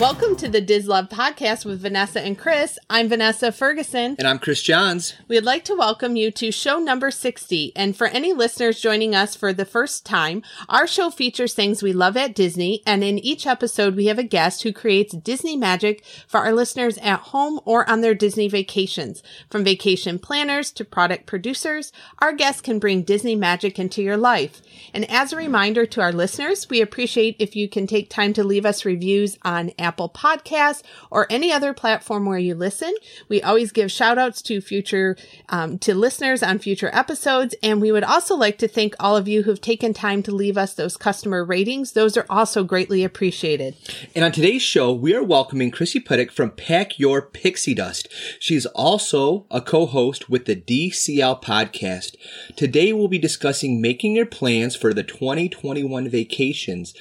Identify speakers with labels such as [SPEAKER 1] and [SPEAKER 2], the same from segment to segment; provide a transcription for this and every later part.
[SPEAKER 1] Welcome to the DisLove podcast with Vanessa and Kris. I'm Vanessa Ferguson.
[SPEAKER 2] And I'm Kris Johns.
[SPEAKER 1] We'd like to welcome you to show number 60. And for any listeners joining us for the first time, our show features things we love at Disney. And in each episode, we have a guest who creates Disney magic for our listeners at home or on their Disney vacations. From vacation planners to product producers, our guests can bring Disney magic into your life. And as a reminder to our listeners, we appreciate if you can take time to leave us reviews on Apple Apple Podcasts, or any other platform where you listen. We always give shout outs to future, um, to listeners on future episodes. And we would also like to thank all of you who've taken time to leave us those customer ratings. Those are also greatly appreciated.
[SPEAKER 2] And on today's show, we are welcoming Christy Puttick from Pack Your Pixie Dust. She's also a co-host with the DCL podcast. Today we'll be discussing making your plans for the 2021 vacations.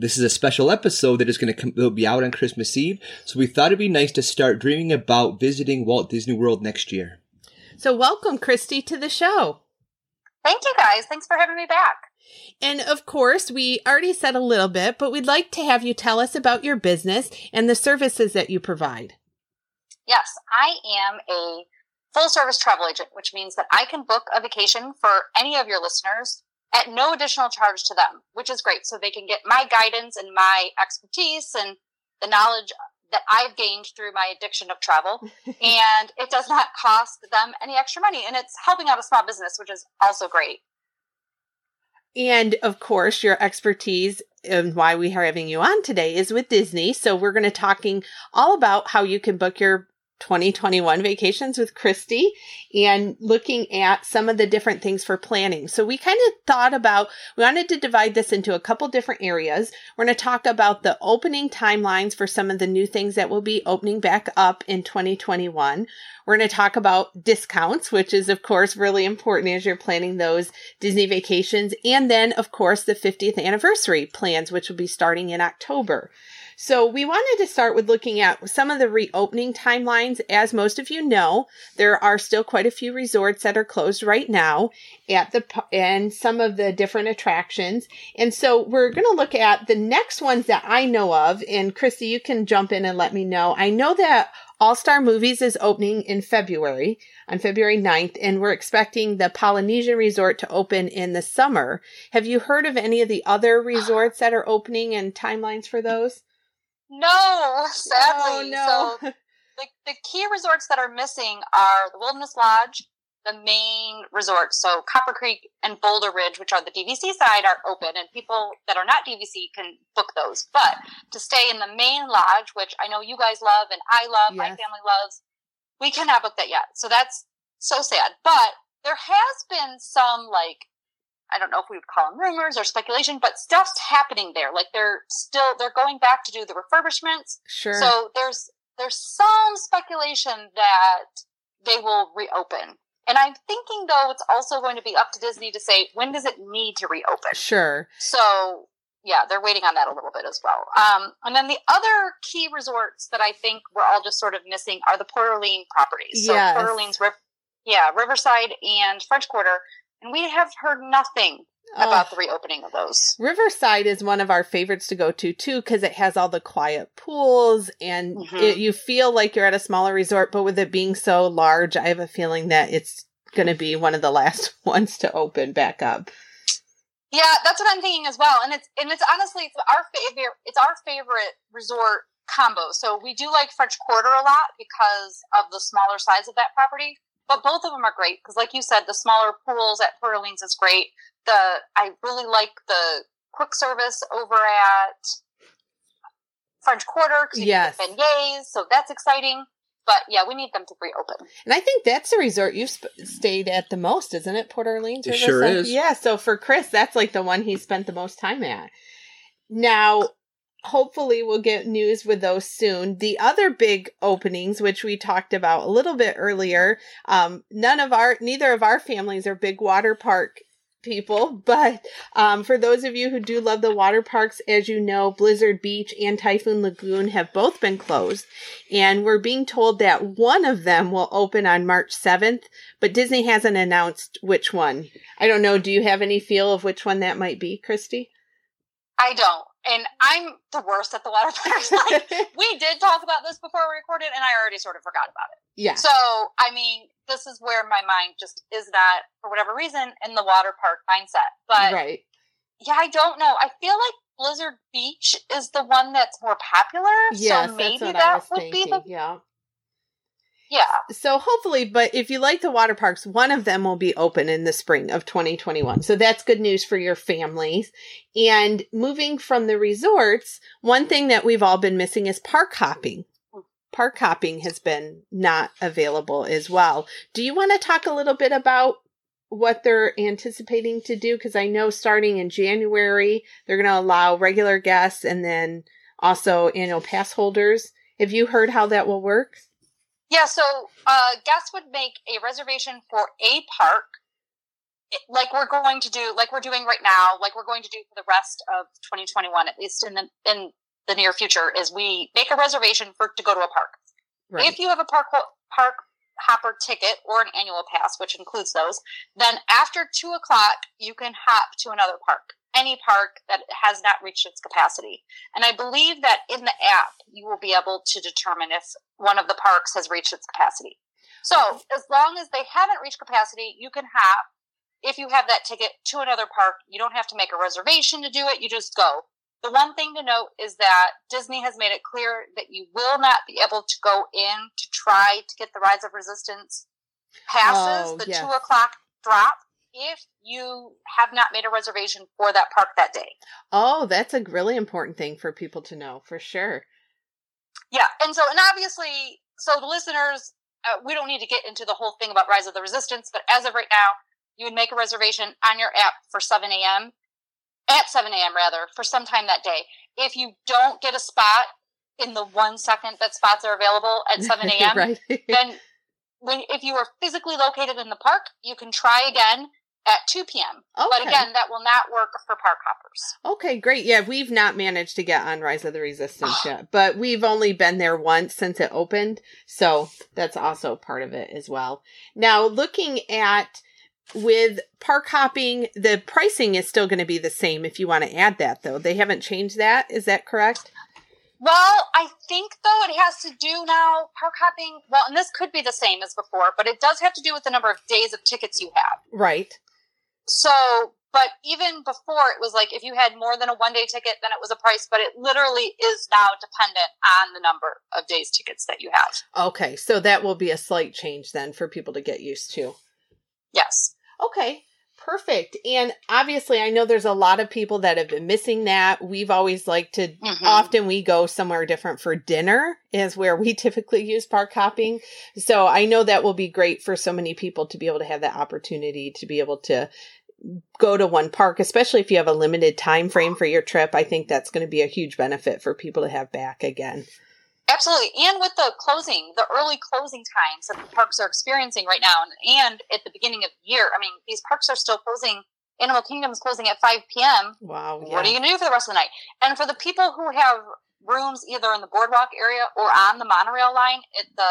[SPEAKER 2] This is a special episode that is going to come, will be out on Christmas Eve. So we thought it'd be nice to start dreaming about visiting Walt Disney World next year.
[SPEAKER 1] So welcome, Christy, to the show.
[SPEAKER 3] Thank you guys. Thanks for having me back.
[SPEAKER 1] And of course, we already said a little bit, but we'd like to have you tell us about your business and the services that you provide.
[SPEAKER 3] Yes, I am a full service travel agent, which means that I can book a vacation for any of your listeners at no additional charge to them, which is great. So they can get my guidance and my expertise and the knowledge that I've gained through my addiction of travel. and it does not cost them any extra money. And it's helping out a small business, which is also great.
[SPEAKER 1] And of course, your expertise and why we are having you on today is with Disney. So we're going to talking all about how you can book your 2021 vacations with Christy and looking at some of the different things for planning. So we kind of thought about, we wanted to divide this into a couple different areas. We're going to talk about the opening timelines for some of the new things that will be opening back up in 2021. We're going to talk about discounts, which is of course really important as you're planning those Disney vacations. And then of course the 50th anniversary plans, which will be starting in October. So we wanted to start with looking at some of the reopening timelines. As most of you know, there are still quite a few resorts that are closed right now at the and some of the different attractions. And so we're going to look at the next ones that I know of. And Christy, you can jump in and let me know. I know that all Star Movies is opening in February, on February 9th, and we're expecting the Polynesian Resort to open in the summer. Have you heard of any of the other resorts that are opening and timelines for those?
[SPEAKER 3] No, oh, sadly.
[SPEAKER 1] Oh, no.
[SPEAKER 3] So the, the key resorts that are missing are the Wilderness Lodge, the main resorts. So Copper Creek and Boulder Ridge, which are the DVC side, are open, and people that are not DVC can book those. But to stay in the main lodge, which I know you guys love and I love, yes. my family loves, we cannot book that yet. So that's so sad. But there has been some like I don't know if we would call them rumors or speculation, but stuff's happening there. Like they're still they're going back to do the refurbishments.
[SPEAKER 1] Sure.
[SPEAKER 3] So there's there's some speculation that they will reopen. And I'm thinking though it's also going to be up to Disney to say when does it need to reopen.
[SPEAKER 1] Sure.
[SPEAKER 3] So yeah, they're waiting on that a little bit as well. Um, and then the other key resorts that I think we're all just sort of missing are the Port Orleans properties. So
[SPEAKER 1] yes.
[SPEAKER 3] Port Orleans, yeah, Riverside and French Quarter and we have heard nothing about the reopening of those.
[SPEAKER 1] Riverside is one of our favorites to go to too because it has all the quiet pools and mm-hmm. it, you feel like you're at a smaller resort, but with it being so large, I have a feeling that it's going to be one of the last ones to open back up.
[SPEAKER 3] Yeah, that's what I'm thinking as well. And it's and it's honestly it's our favorite it's our favorite resort combo. So we do like French Quarter a lot because of the smaller size of that property. But both of them are great because, like you said, the smaller pools at Port Orleans is great. The I really like the quick service over at French Quarter because you yes. get beignets, so that's exciting. But yeah, we need them to reopen.
[SPEAKER 1] And I think that's the resort you've sp- stayed at the most, isn't it? Port Orleans.
[SPEAKER 2] It sure is.
[SPEAKER 1] Yeah. So for Kris, that's like the one he spent the most time at. Now, hopefully we'll get news with those soon. The other big openings, which we talked about a little bit earlier, um, none of our, neither of our families are big water park people, but um, for those of you who do love the water parks, as you know, Blizzard Beach and Typhoon Lagoon have both been closed, and we're being told that one of them will open on March 7th, but Disney hasn't announced which one. I don't know. Do you have any feel of which one that might be, Christy?
[SPEAKER 3] I don't and I'm the worst at the water. Like, we did talk about this before we recorded, and I already sort of forgot about it.
[SPEAKER 1] yeah.
[SPEAKER 3] So, I mean, this is where my mind just is not, for whatever reason, in the water park mindset. But
[SPEAKER 1] right.
[SPEAKER 3] yeah, I don't know. I feel like Blizzard Beach is the one that's more popular.
[SPEAKER 1] Yes,
[SPEAKER 3] so maybe
[SPEAKER 1] that's what I
[SPEAKER 3] that would
[SPEAKER 1] thinking.
[SPEAKER 3] be the
[SPEAKER 1] yeah.
[SPEAKER 3] Yeah.
[SPEAKER 1] So hopefully, but if you like the water parks, one of them will be open in the spring of 2021. So that's good news for your families. And moving from the resorts, one thing that we've all been missing is park hopping. Hmm. Park hopping has been not available as well. Do you want to talk a little bit about what they're anticipating to do? Because I know starting in January, they're going to allow regular guests and then also annual pass holders. Have you heard how that will work?
[SPEAKER 3] Yeah, so uh, guests would make a reservation for a park, like we're going to do, like we're doing right now, like we're going to do for the rest of 2021, at least in the in the near future, is we make a reservation for to go to a park. If you have a park park hopper ticket or an annual pass, which includes those, then after two o'clock you can hop to another park, any park that has not reached its capacity. And I believe that in the app you will be able to determine if one of the parks has reached its capacity. So as long as they haven't reached capacity, you can hop. If you have that ticket to another park, you don't have to make a reservation to do it. You just go. The one thing to note is that Disney has made it clear that you will not be able to go in to try to get the Rise of Resistance passes,
[SPEAKER 1] Oh,
[SPEAKER 3] the
[SPEAKER 1] yes.
[SPEAKER 3] two o'clock drop, if you have not made a reservation for that park that day.
[SPEAKER 1] Oh, that's a really important thing for people to know for sure.
[SPEAKER 3] Yeah, and so and obviously, so the listeners, uh, we don't need to get into the whole thing about Rise of the Resistance, but as of right now, you would make a reservation on your app for 7 a.m. at 7 a.m. rather for sometime that day. If you don't get a spot in the one second that spots are available at 7 a.m.,
[SPEAKER 1] right.
[SPEAKER 3] then when if you are physically located in the park, you can try again at 2 p.m. But again, that will not work for park hoppers.
[SPEAKER 1] Okay, great. Yeah, we've not managed to get on Rise of the Resistance yet, but we've only been there once since it opened. So that's also part of it as well. Now, looking at with park hopping, the pricing is still going to be the same if you want to add that, though. They haven't changed that. Is that correct?
[SPEAKER 3] Well, I think though it has to do now park hopping. Well, and this could be the same as before, but it does have to do with the number of days of tickets you have.
[SPEAKER 1] Right.
[SPEAKER 3] So, but even before it was like if you had more than a one day ticket, then it was a price. But it literally is now dependent on the number of days tickets that you have.
[SPEAKER 1] Okay, so that will be a slight change then for people to get used to.
[SPEAKER 3] Yes.
[SPEAKER 1] Okay, perfect. And obviously, I know there's a lot of people that have been missing that. We've always liked to,
[SPEAKER 3] Mhm.
[SPEAKER 1] often we go somewhere different for dinner, is where we typically use park hopping. So I know that will be great for so many people to be able to have that opportunity to be able to go to one park, especially if you have a limited time frame for your trip. I think that's going to be a huge benefit for people to have back again.
[SPEAKER 3] Absolutely. And with the closing, the early closing times that the parks are experiencing right now, and, and at the beginning of the year, I mean, these parks are still closing. Animal Kingdom's closing at 5 p.m.
[SPEAKER 1] Wow.
[SPEAKER 3] What are you going to do for the rest of the night? And for the people who have rooms either in the boardwalk area or on the monorail line at the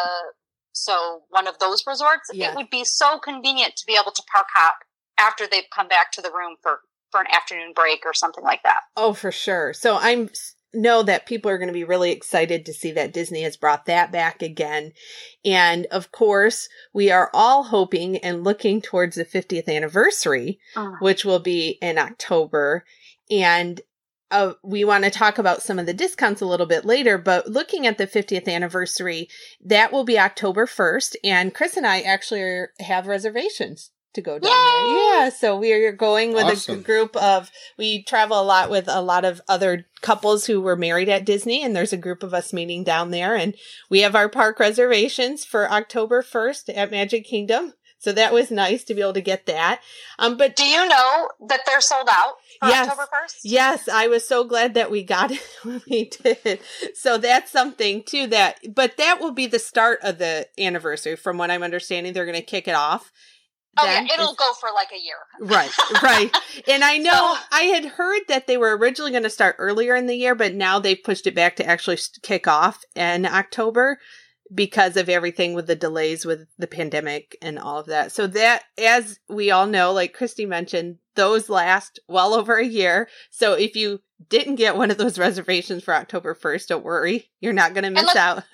[SPEAKER 3] so one of those resorts,
[SPEAKER 1] Yeah.
[SPEAKER 3] it would be so convenient to be able to park hop after they've come back to the room for for an afternoon break or something like that.
[SPEAKER 1] Oh, for sure. So I'm know that people are going to be really excited to see that Disney has brought that back again. And of course, we are all hoping and looking towards the 50th anniversary, which will be in October. And uh, we want to talk about some of the discounts a little bit later, but looking at the 50th anniversary, that will be October 1st. And Kris and I actually are, have reservations to go down there. Yeah. So we are going with a group of, we travel a lot with a lot of other couples who were married at Disney, and there's a group of us meeting down there. And we have our park reservations for October 1st at Magic Kingdom. So that was nice to be able to get that. Um, but
[SPEAKER 3] Do you know that they're sold out for
[SPEAKER 1] Yes.
[SPEAKER 3] October 1st?
[SPEAKER 1] Yes, I was so glad that we got it when we did. So that's something too that, but that will be the start of the anniversary. From what I'm understanding, they're going to kick it off.
[SPEAKER 3] Oh, yeah, it'll go for like a year.
[SPEAKER 1] Right, right. And I know
[SPEAKER 3] So-
[SPEAKER 1] I had heard that they were originally going to start earlier in the year, but now they've pushed it back to actually kick off in October because of everything with the delays with the pandemic and all of that. So that, as we all know, like Christy mentioned, those last well over a year. So if you didn't get one of those reservations for October 1st, don't worry. You're not going to miss out.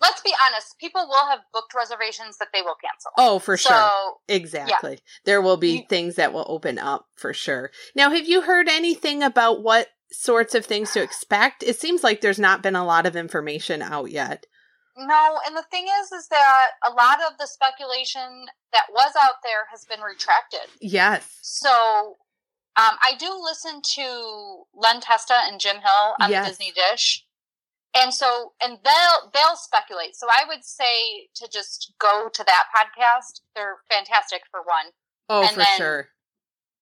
[SPEAKER 3] let's be honest, people will have booked reservations that they will cancel.
[SPEAKER 1] Oh, for
[SPEAKER 3] so,
[SPEAKER 1] sure. Exactly. Yeah. There will be you, things that will open up for sure. Now, have you heard anything about what sorts of things to expect? It seems like there's not been a lot of information out yet.
[SPEAKER 3] No, and the thing is, is that a lot of the speculation that was out there has been retracted.
[SPEAKER 1] Yes.
[SPEAKER 3] So um, I do listen to Len Testa and Jim Hill on yes. the Disney Dish, and so and they'll they'll speculate. So I would say to just go to that podcast. They're fantastic for one.
[SPEAKER 1] Oh, and for then, sure.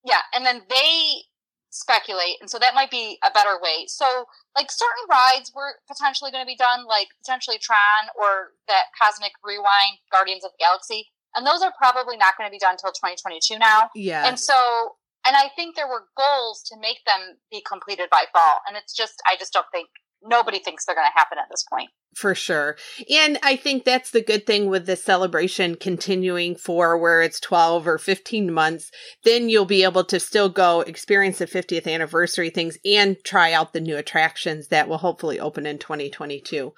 [SPEAKER 3] Yeah, and then they speculate, and so that might be a better way. So like certain rides were potentially going to be done, like potentially Tron or that Cosmic Rewind, Guardians of the Galaxy, and those are probably not going to be done until 2022 now.
[SPEAKER 1] Yeah,
[SPEAKER 3] and so and I think there were goals to make them be completed by fall. And it's just, I just don't think nobody thinks they're going to happen at this point.
[SPEAKER 1] For sure. And I think that's the good thing with the celebration continuing for where it's 12 or 15 months. Then you'll be able to still go experience the 50th anniversary things and try out the new attractions that will hopefully open in 2022.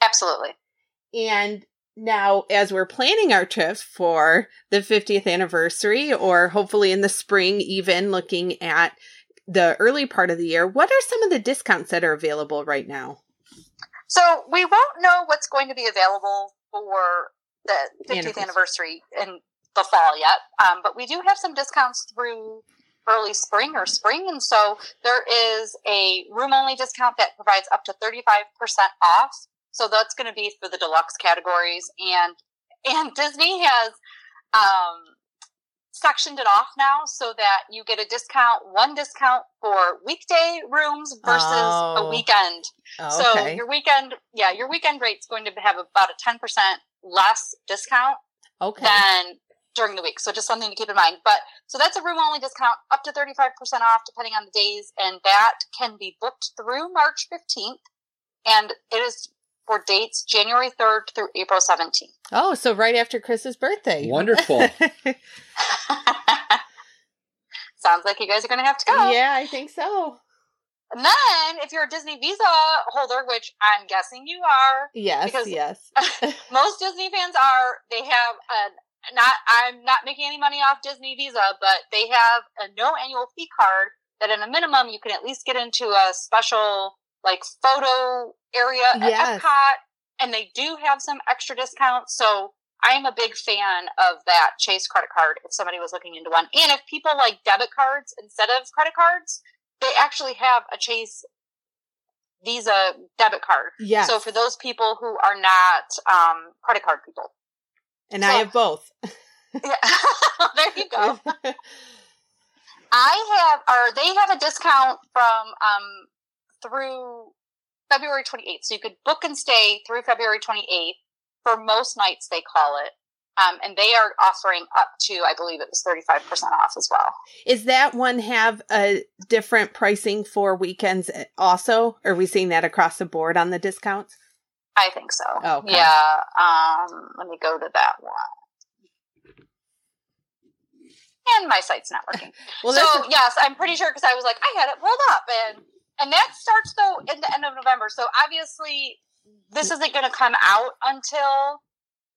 [SPEAKER 3] Absolutely.
[SPEAKER 1] And now, as we're planning our trips for the 50th anniversary, or hopefully in the spring, even looking at the early part of the year, what are some of the discounts that are available right now?
[SPEAKER 3] So, we won't know what's going to be available for the 50th anniversary in the fall yet, um, but we do have some discounts through early spring or spring. And so, there is a room only discount that provides up to 35% off so that's going to be for the deluxe categories. And, and Disney has, um, sectioned it off now so that you get a discount, one discount for weekday rooms versus oh. a weekend. Oh, okay. So your weekend, yeah, your weekend rate's going to have about a 10% less discount
[SPEAKER 1] okay.
[SPEAKER 3] than during the week. So just something to keep in mind. But so that's a room only discount up to 35% off depending on the days. And that can be booked through March 15th. And it is for dates January 3rd through April 17th.
[SPEAKER 1] Oh, so right after Kris's birthday.
[SPEAKER 2] Wonderful.
[SPEAKER 3] Sounds like you guys are going to have to go.
[SPEAKER 1] Yeah, I think so.
[SPEAKER 3] And then, if you're a Disney Visa holder, which I'm guessing you are,
[SPEAKER 1] yes, because yes,
[SPEAKER 3] most Disney fans are. They have a not. I'm not making any money off Disney Visa, but they have a no annual fee card that, in a minimum, you can at least get into a special like photo area yes. at Epcot, and they do have some extra discounts. So I am a big fan of that Chase credit card if somebody was looking into one. And if people like debit cards instead of credit cards, they actually have a Chase Visa debit card.
[SPEAKER 1] Yeah.
[SPEAKER 3] So for those people who are not um, credit card people.
[SPEAKER 1] And so, I have both.
[SPEAKER 3] yeah. there you go. I have, or they have a discount from um, through February 28th. So you could book and stay through February 28th for most nights, they call it. Um, and they are offering up to, I believe it was 35% off as well.
[SPEAKER 1] Is that one have a different pricing for weekends also? Are we seeing that across the board on the discounts?
[SPEAKER 3] I think so.
[SPEAKER 1] Okay.
[SPEAKER 3] Yeah. Um, let me go to that one. And my site's not working. well, so, yes, I'm pretty sure because I was like, I had it pulled up and and that starts though in the end of November. So obviously, this isn't going to come out until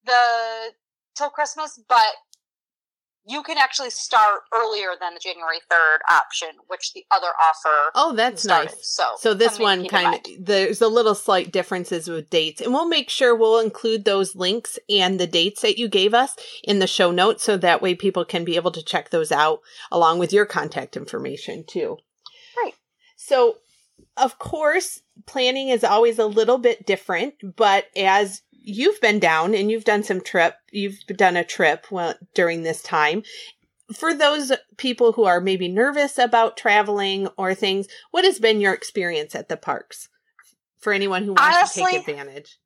[SPEAKER 3] the till Christmas, but you can actually start earlier than the January 3rd option, which the other offer.
[SPEAKER 1] Oh, that's started. nice.
[SPEAKER 3] So,
[SPEAKER 1] so this one kind of, there's a little slight differences with dates and we'll make sure we'll include those links and the dates that you gave us in the show notes. So that way people can be able to check those out along with your contact information too.
[SPEAKER 3] Right.
[SPEAKER 1] So of course, planning is always a little bit different, but as you've been down and you've done some trip, you've done a trip well, during this time. For those people who are maybe nervous about traveling or things, what has been your experience at the parks for anyone who wants Honestly, to take advantage?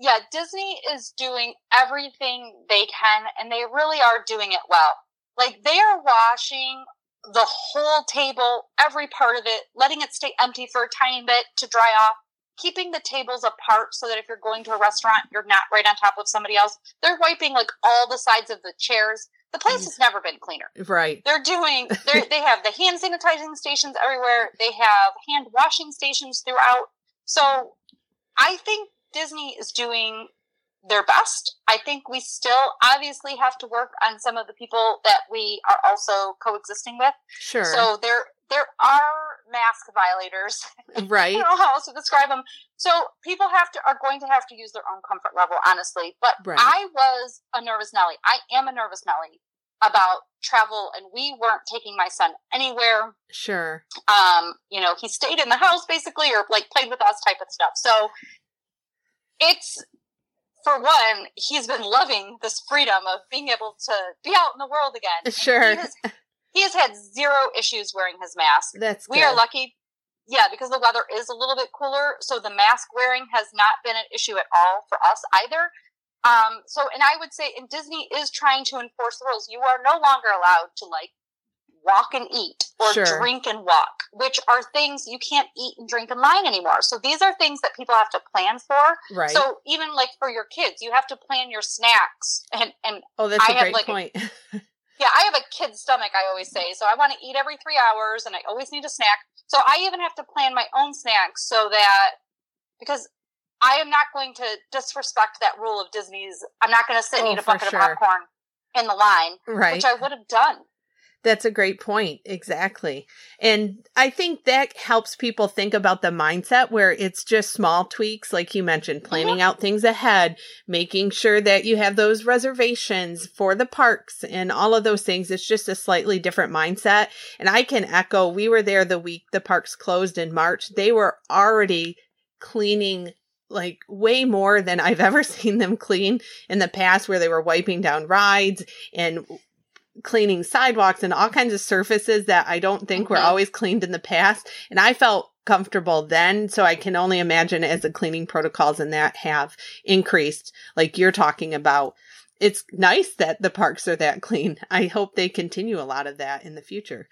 [SPEAKER 3] Yeah, Disney is doing everything they can and they really are doing it well. Like they are washing the whole table, every part of it, letting it stay empty for a tiny bit to dry off, keeping the tables apart so that if you're going to a restaurant, you're not right on top of somebody else. They're wiping like all the sides of the chairs. the place mm. has never been cleaner.
[SPEAKER 1] Right.
[SPEAKER 3] They're doing. They're, they have the hand sanitizing stations everywhere. They have hand washing stations throughout. So, I think Disney is doing their best. I think we still obviously have to work on some of the people that we are also coexisting with.
[SPEAKER 1] Sure.
[SPEAKER 3] So there there are mask violators.
[SPEAKER 1] right.
[SPEAKER 3] I don't know how else to describe them. So people have to are going to have to use their own comfort level, honestly. But
[SPEAKER 1] Right.
[SPEAKER 3] I was a nervous Nelly. I am a nervous Nelly about travel, and we weren't taking my son anywhere.
[SPEAKER 1] Sure.
[SPEAKER 3] Um, you know, he stayed in the house basically, or like played with us type of stuff. So it's for one, he's been loving this freedom of being able to be out in the world again.
[SPEAKER 1] Sure.
[SPEAKER 3] He has, he has had zero issues wearing his mask.
[SPEAKER 1] That's
[SPEAKER 3] We
[SPEAKER 1] good.
[SPEAKER 3] are lucky, yeah, because the weather is a little bit cooler, so the mask wearing has not been an issue at all for us either. Um, so, and I would say, and Disney is trying to enforce the rules. You are no longer allowed to like walk and eat or
[SPEAKER 1] Sure.
[SPEAKER 3] drink and walk, which are things you can't eat and drink in line anymore. So these are things that people have to plan for.
[SPEAKER 1] Right.
[SPEAKER 3] So even like for your kids, you have to plan your snacks and and
[SPEAKER 1] oh, that's
[SPEAKER 3] I
[SPEAKER 1] a
[SPEAKER 3] have,
[SPEAKER 1] great
[SPEAKER 3] like, a-
[SPEAKER 1] point.
[SPEAKER 3] yeah, I have a kid's stomach, I always say. So I want to eat every three hours and I always need a snack. So I even have to plan my own snacks so that, because I am not going to disrespect that rule of Disney's. I'm not going to sit and
[SPEAKER 1] Oh,
[SPEAKER 3] eat a bucket
[SPEAKER 1] sure.
[SPEAKER 3] of popcorn in the line,
[SPEAKER 1] right.
[SPEAKER 3] which I would have done.
[SPEAKER 1] That's a great point. Exactly. And I think that helps people think about the mindset where it's just small tweaks, like you mentioned, planning out things ahead, making sure that you have those reservations for the parks and all of those things. It's just a slightly different mindset. And I can echo, we were there the week the parks closed in March. They were already cleaning like way more than I've ever seen them clean in the past, where they were wiping down rides and cleaning sidewalks and all kinds of surfaces that I don't think were
[SPEAKER 3] Mhm.
[SPEAKER 1] always cleaned in the past. And I felt comfortable then. So I can only imagine as the cleaning protocols and that have increased, like you're talking about. It's nice that the parks are that clean. I hope they continue a lot of that in the future.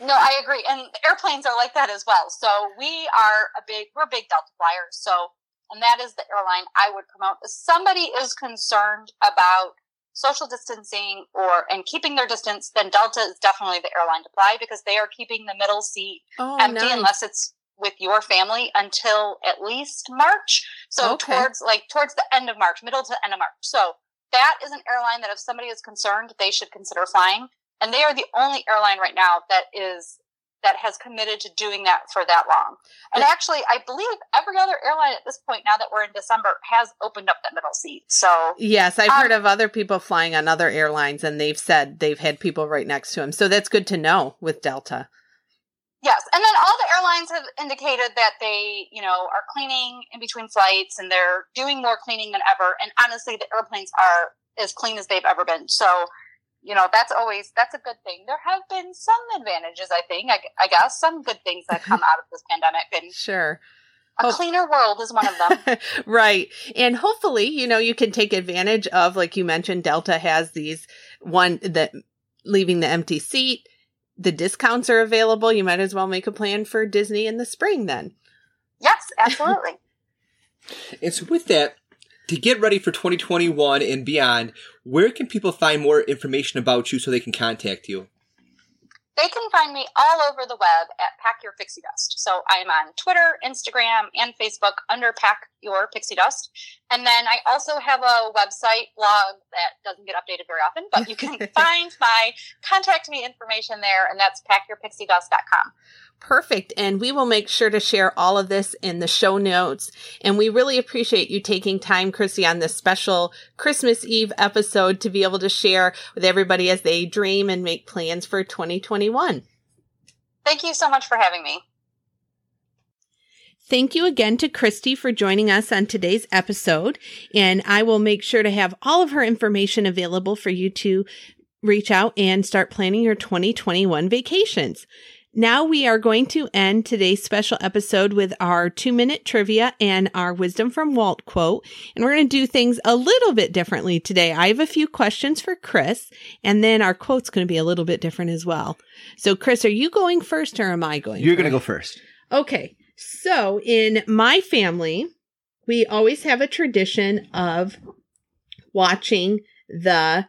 [SPEAKER 3] No, I agree. And airplanes are like that as well. So we are a big, we're big Delta flyers. So, and that is the airline I would promote. If somebody is concerned about social distancing or, and keeping their distance, then Delta is definitely the airline to fly because they are keeping the middle seat
[SPEAKER 1] Oh,
[SPEAKER 3] empty
[SPEAKER 1] nice.
[SPEAKER 3] unless it's with your family until at least March. So
[SPEAKER 1] Okay.
[SPEAKER 3] towards like towards the end of March, middle to end of March. So that is an airline that if somebody is concerned, they should consider flying. And they are the only airline right now that is that has committed to doing that for that long. And actually, I believe every other airline at this point, now that we're in December, has opened up that middle seat. So
[SPEAKER 1] Yes, I've
[SPEAKER 3] Um,
[SPEAKER 1] heard of other people flying on other airlines and they've said they've had people right next to them. So that's good to know with Delta.
[SPEAKER 3] Yes, and then all the airlines have indicated that they, you know, are cleaning in between flights and they're doing more cleaning than ever. And honestly, the airplanes are as clean as they've ever been. So, you know, that's always that's a good thing. There have been some advantages, I think. I, I guess some good things that come out of this pandemic, and
[SPEAKER 1] Sure.
[SPEAKER 3] a
[SPEAKER 1] Oh.
[SPEAKER 3] cleaner world is one of them.
[SPEAKER 1] right. And hopefully, you know, you can take advantage of, like you mentioned, Delta has these one that leaving the empty seat. The discounts are available. You might as well make a plan for Disney in the spring then.
[SPEAKER 3] yes, absolutely.
[SPEAKER 2] And so, with that, to get ready for 2021 and beyond, where can people find more information about you so they can contact you?
[SPEAKER 3] They can find me all over the web at Pack Your Pixie Dust. So I'm on Twitter, Instagram, and Facebook under Pack Your Pixie Dust. And then I also have a website blog that doesn't get updated very often, but you can find my contact me information there, and that's packyourpixiedust.com.
[SPEAKER 1] Perfect. And we will make sure to share all of this in the show notes. And we really appreciate you taking time, Christy, on this special Christmas Eve episode to be able to share with everybody as they dream and make plans for 2021.
[SPEAKER 3] Thank you so much for having me.
[SPEAKER 1] Thank you again to Christy for joining us on today's episode. And I will make sure to have all of her information available for you to reach out and start planning your 2021 vacations. Now we are going to end today's special episode with our two minute trivia and our wisdom from Walt quote. And we're going to do things a little bit differently today. I have a few questions for Kris and then our quote's going to be a little bit different as well. So Kris, are you going first or am I going?
[SPEAKER 2] You're going to go first.
[SPEAKER 1] Okay. So in my family, we always have a tradition of watching the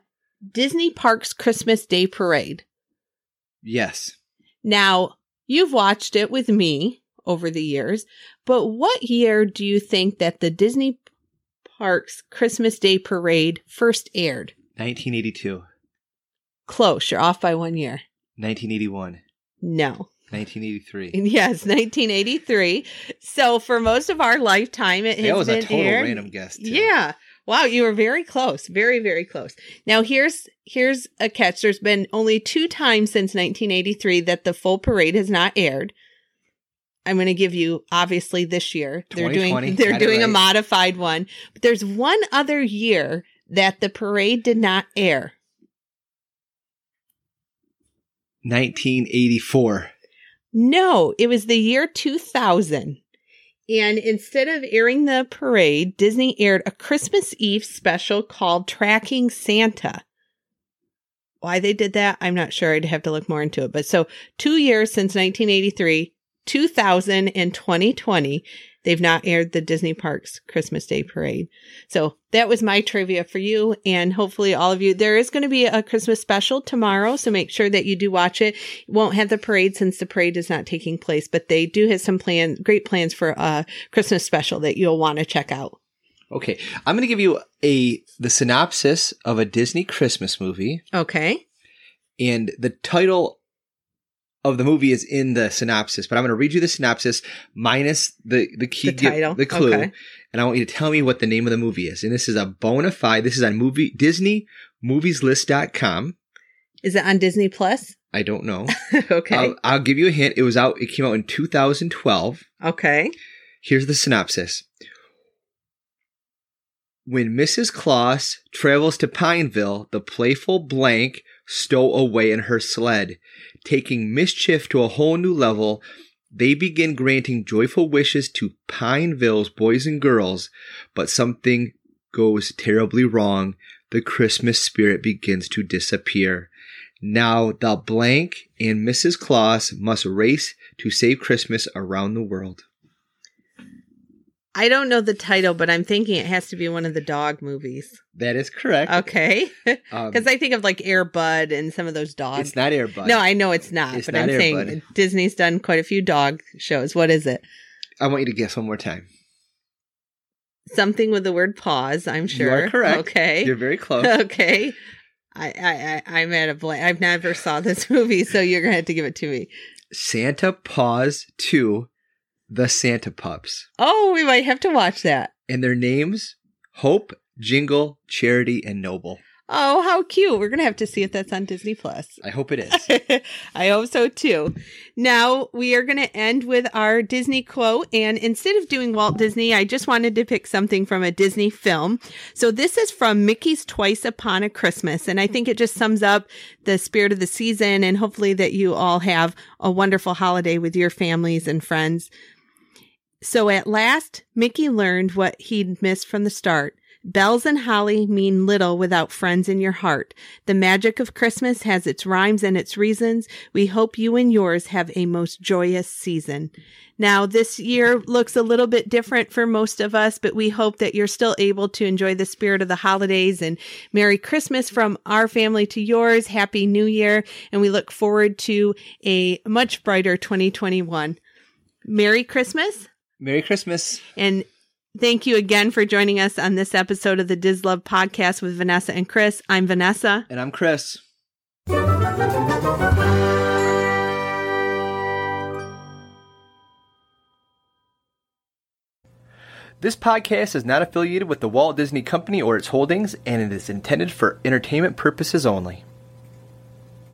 [SPEAKER 1] Disney Parks Christmas Day Parade.
[SPEAKER 2] Yes.
[SPEAKER 1] Now, you've watched it with me over the years, but what year do you think that the Disney Parks Christmas Day Parade first aired?
[SPEAKER 2] 1982.
[SPEAKER 1] Close, you're off by one year.
[SPEAKER 2] 1981.
[SPEAKER 1] No.
[SPEAKER 2] 1983.
[SPEAKER 1] Yes, 1983. So for most of our lifetime, it has
[SPEAKER 2] That was a total
[SPEAKER 1] aired.
[SPEAKER 2] random guess. Too.
[SPEAKER 1] Yeah. Wow, you were very close. Very, very close. Now here's here's a catch. There's been only two times since 1983 that the full parade has not aired. I'm going to give you obviously this year. They're doing they're doing a modified one. But there's one other year that the parade did not air.
[SPEAKER 2] 1984.
[SPEAKER 1] No, it was the year 2000. And instead of airing the parade, Disney aired a Christmas Eve special called Tracking Santa. Why they did that, I'm not sure. I'd have to look more into it. But so, two years since 1983, 2000, and 2020, they've not aired the Disney Parks Christmas Day Parade. So, that was my trivia for you. And hopefully, all of you, there is going to be a Christmas special tomorrow. So, make sure that you do watch it won't have the parade since the parade is not taking place, but they do have some plan, great plans for a Christmas special that you'll want to check out.
[SPEAKER 2] Okay, I'm going to give you a the synopsis of a Disney Christmas movie,
[SPEAKER 1] Okay.
[SPEAKER 2] and the title of the movie is in the synopsis. But I'm going to read you the synopsis minus the the key
[SPEAKER 1] The title.
[SPEAKER 2] the clue,
[SPEAKER 1] Okay.
[SPEAKER 2] and I want you to tell me what the name of the movie is. And this is a bona fide. This is on movie Disney Movieslist.com.
[SPEAKER 1] Is it on Disney Plus?
[SPEAKER 2] I don't know.
[SPEAKER 1] okay.
[SPEAKER 2] I'll, I'll give you a hint. It was out. It came out in 2012.
[SPEAKER 1] okay.
[SPEAKER 2] Here's the synopsis. When Mrs. Claus travels to Pineville, the playful Blank stow away in her sled. Taking mischief to a whole new level, they begin granting joyful wishes to Pineville's boys and girls, but something goes terribly wrong. The Christmas spirit begins to disappear. Now the Blank and Mrs. Claus must race to save Christmas around the world.
[SPEAKER 1] I don't know the title, but I'm thinking it has to be one of the dog movies.
[SPEAKER 2] That is correct.
[SPEAKER 1] Okay.
[SPEAKER 2] Um,
[SPEAKER 1] Because I think of like Air Bud and some of those dogs.
[SPEAKER 2] it's not Air Bud.
[SPEAKER 1] no, I know it's not,
[SPEAKER 2] It's
[SPEAKER 1] but
[SPEAKER 2] not
[SPEAKER 1] I'm
[SPEAKER 2] Air
[SPEAKER 1] saying
[SPEAKER 2] Bud.
[SPEAKER 1] Disney's done quite a few dog shows. What is it?
[SPEAKER 2] I want you to guess one more time.
[SPEAKER 1] Something with the word Paws, I'm sure.
[SPEAKER 2] You are correct.
[SPEAKER 1] Okay.
[SPEAKER 2] You're very close.
[SPEAKER 1] okay. I, I, I, I'm at a blank. I've never saw this movie, so you're going to have to give it to me.
[SPEAKER 2] Santa Paws 2, The Santa Pups.
[SPEAKER 1] Oh, we might have to watch that.
[SPEAKER 2] And their names Hope, Jingle, Charity, and Noble.
[SPEAKER 1] Oh, how cute. We're going to have to see if that's on Disney Plus.
[SPEAKER 2] I hope it is.
[SPEAKER 1] I hope so too. Now we are going to end with our Disney quote. And instead of doing Walt Disney, I just wanted to pick something from a Disney film. So this is from Mickey's Twice Upon a Christmas. And I think it just sums up the spirit of the season and hopefully that you all have a wonderful holiday with your families and friends. So at last, Mickey learned what he'd missed from the start. Bells and holly mean little without friends in your heart. The magic of Christmas has its rhymes and its reasons. We hope you and yours have a most joyous season. Now, this year looks a little bit different for most of us, but we hope that you're still able to enjoy the spirit of the holidays and Merry Christmas from our family to yours. Happy New Year. And we look forward to a much brighter 2021. Merry Christmas.
[SPEAKER 2] Merry Christmas.
[SPEAKER 1] And thank you again for joining us on this episode of the DisLove podcast with Vanessa and Kris. I'm Vanessa.
[SPEAKER 2] And I'm Kris. This podcast is not affiliated with the Walt Disney Company or its holdings, and it is intended for entertainment purposes only.